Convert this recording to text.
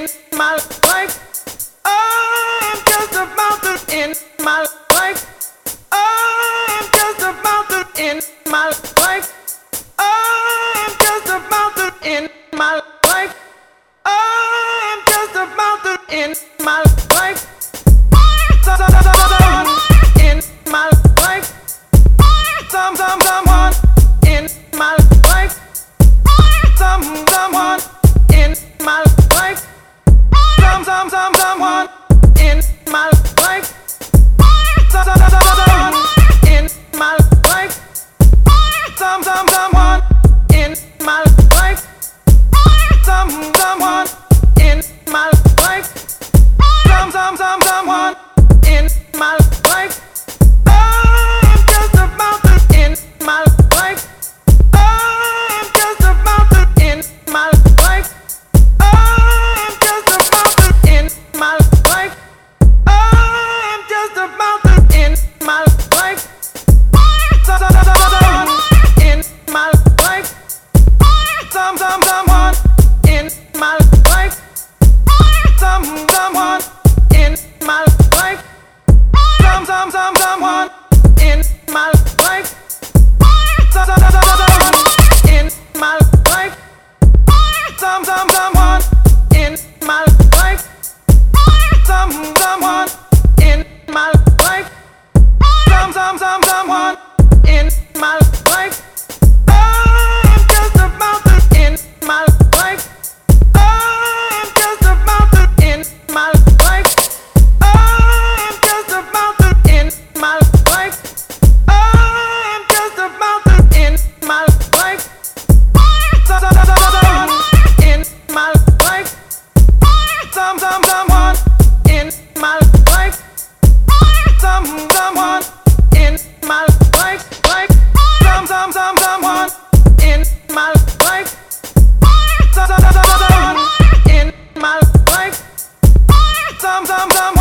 in my life. Oh, I'm just about to end my life. Oh, I'm just about to end my life. Oh, I'm just about to end my life. Oh, I'm just about to end my life. Oh, I'm my life. Oh, my life. Some, some, some. sometimes. in my life. Some, some, someone in my life. Some, someone in my life. Life. Some, some, someone in my life. Some, some, someone in my life. Some, some, someone.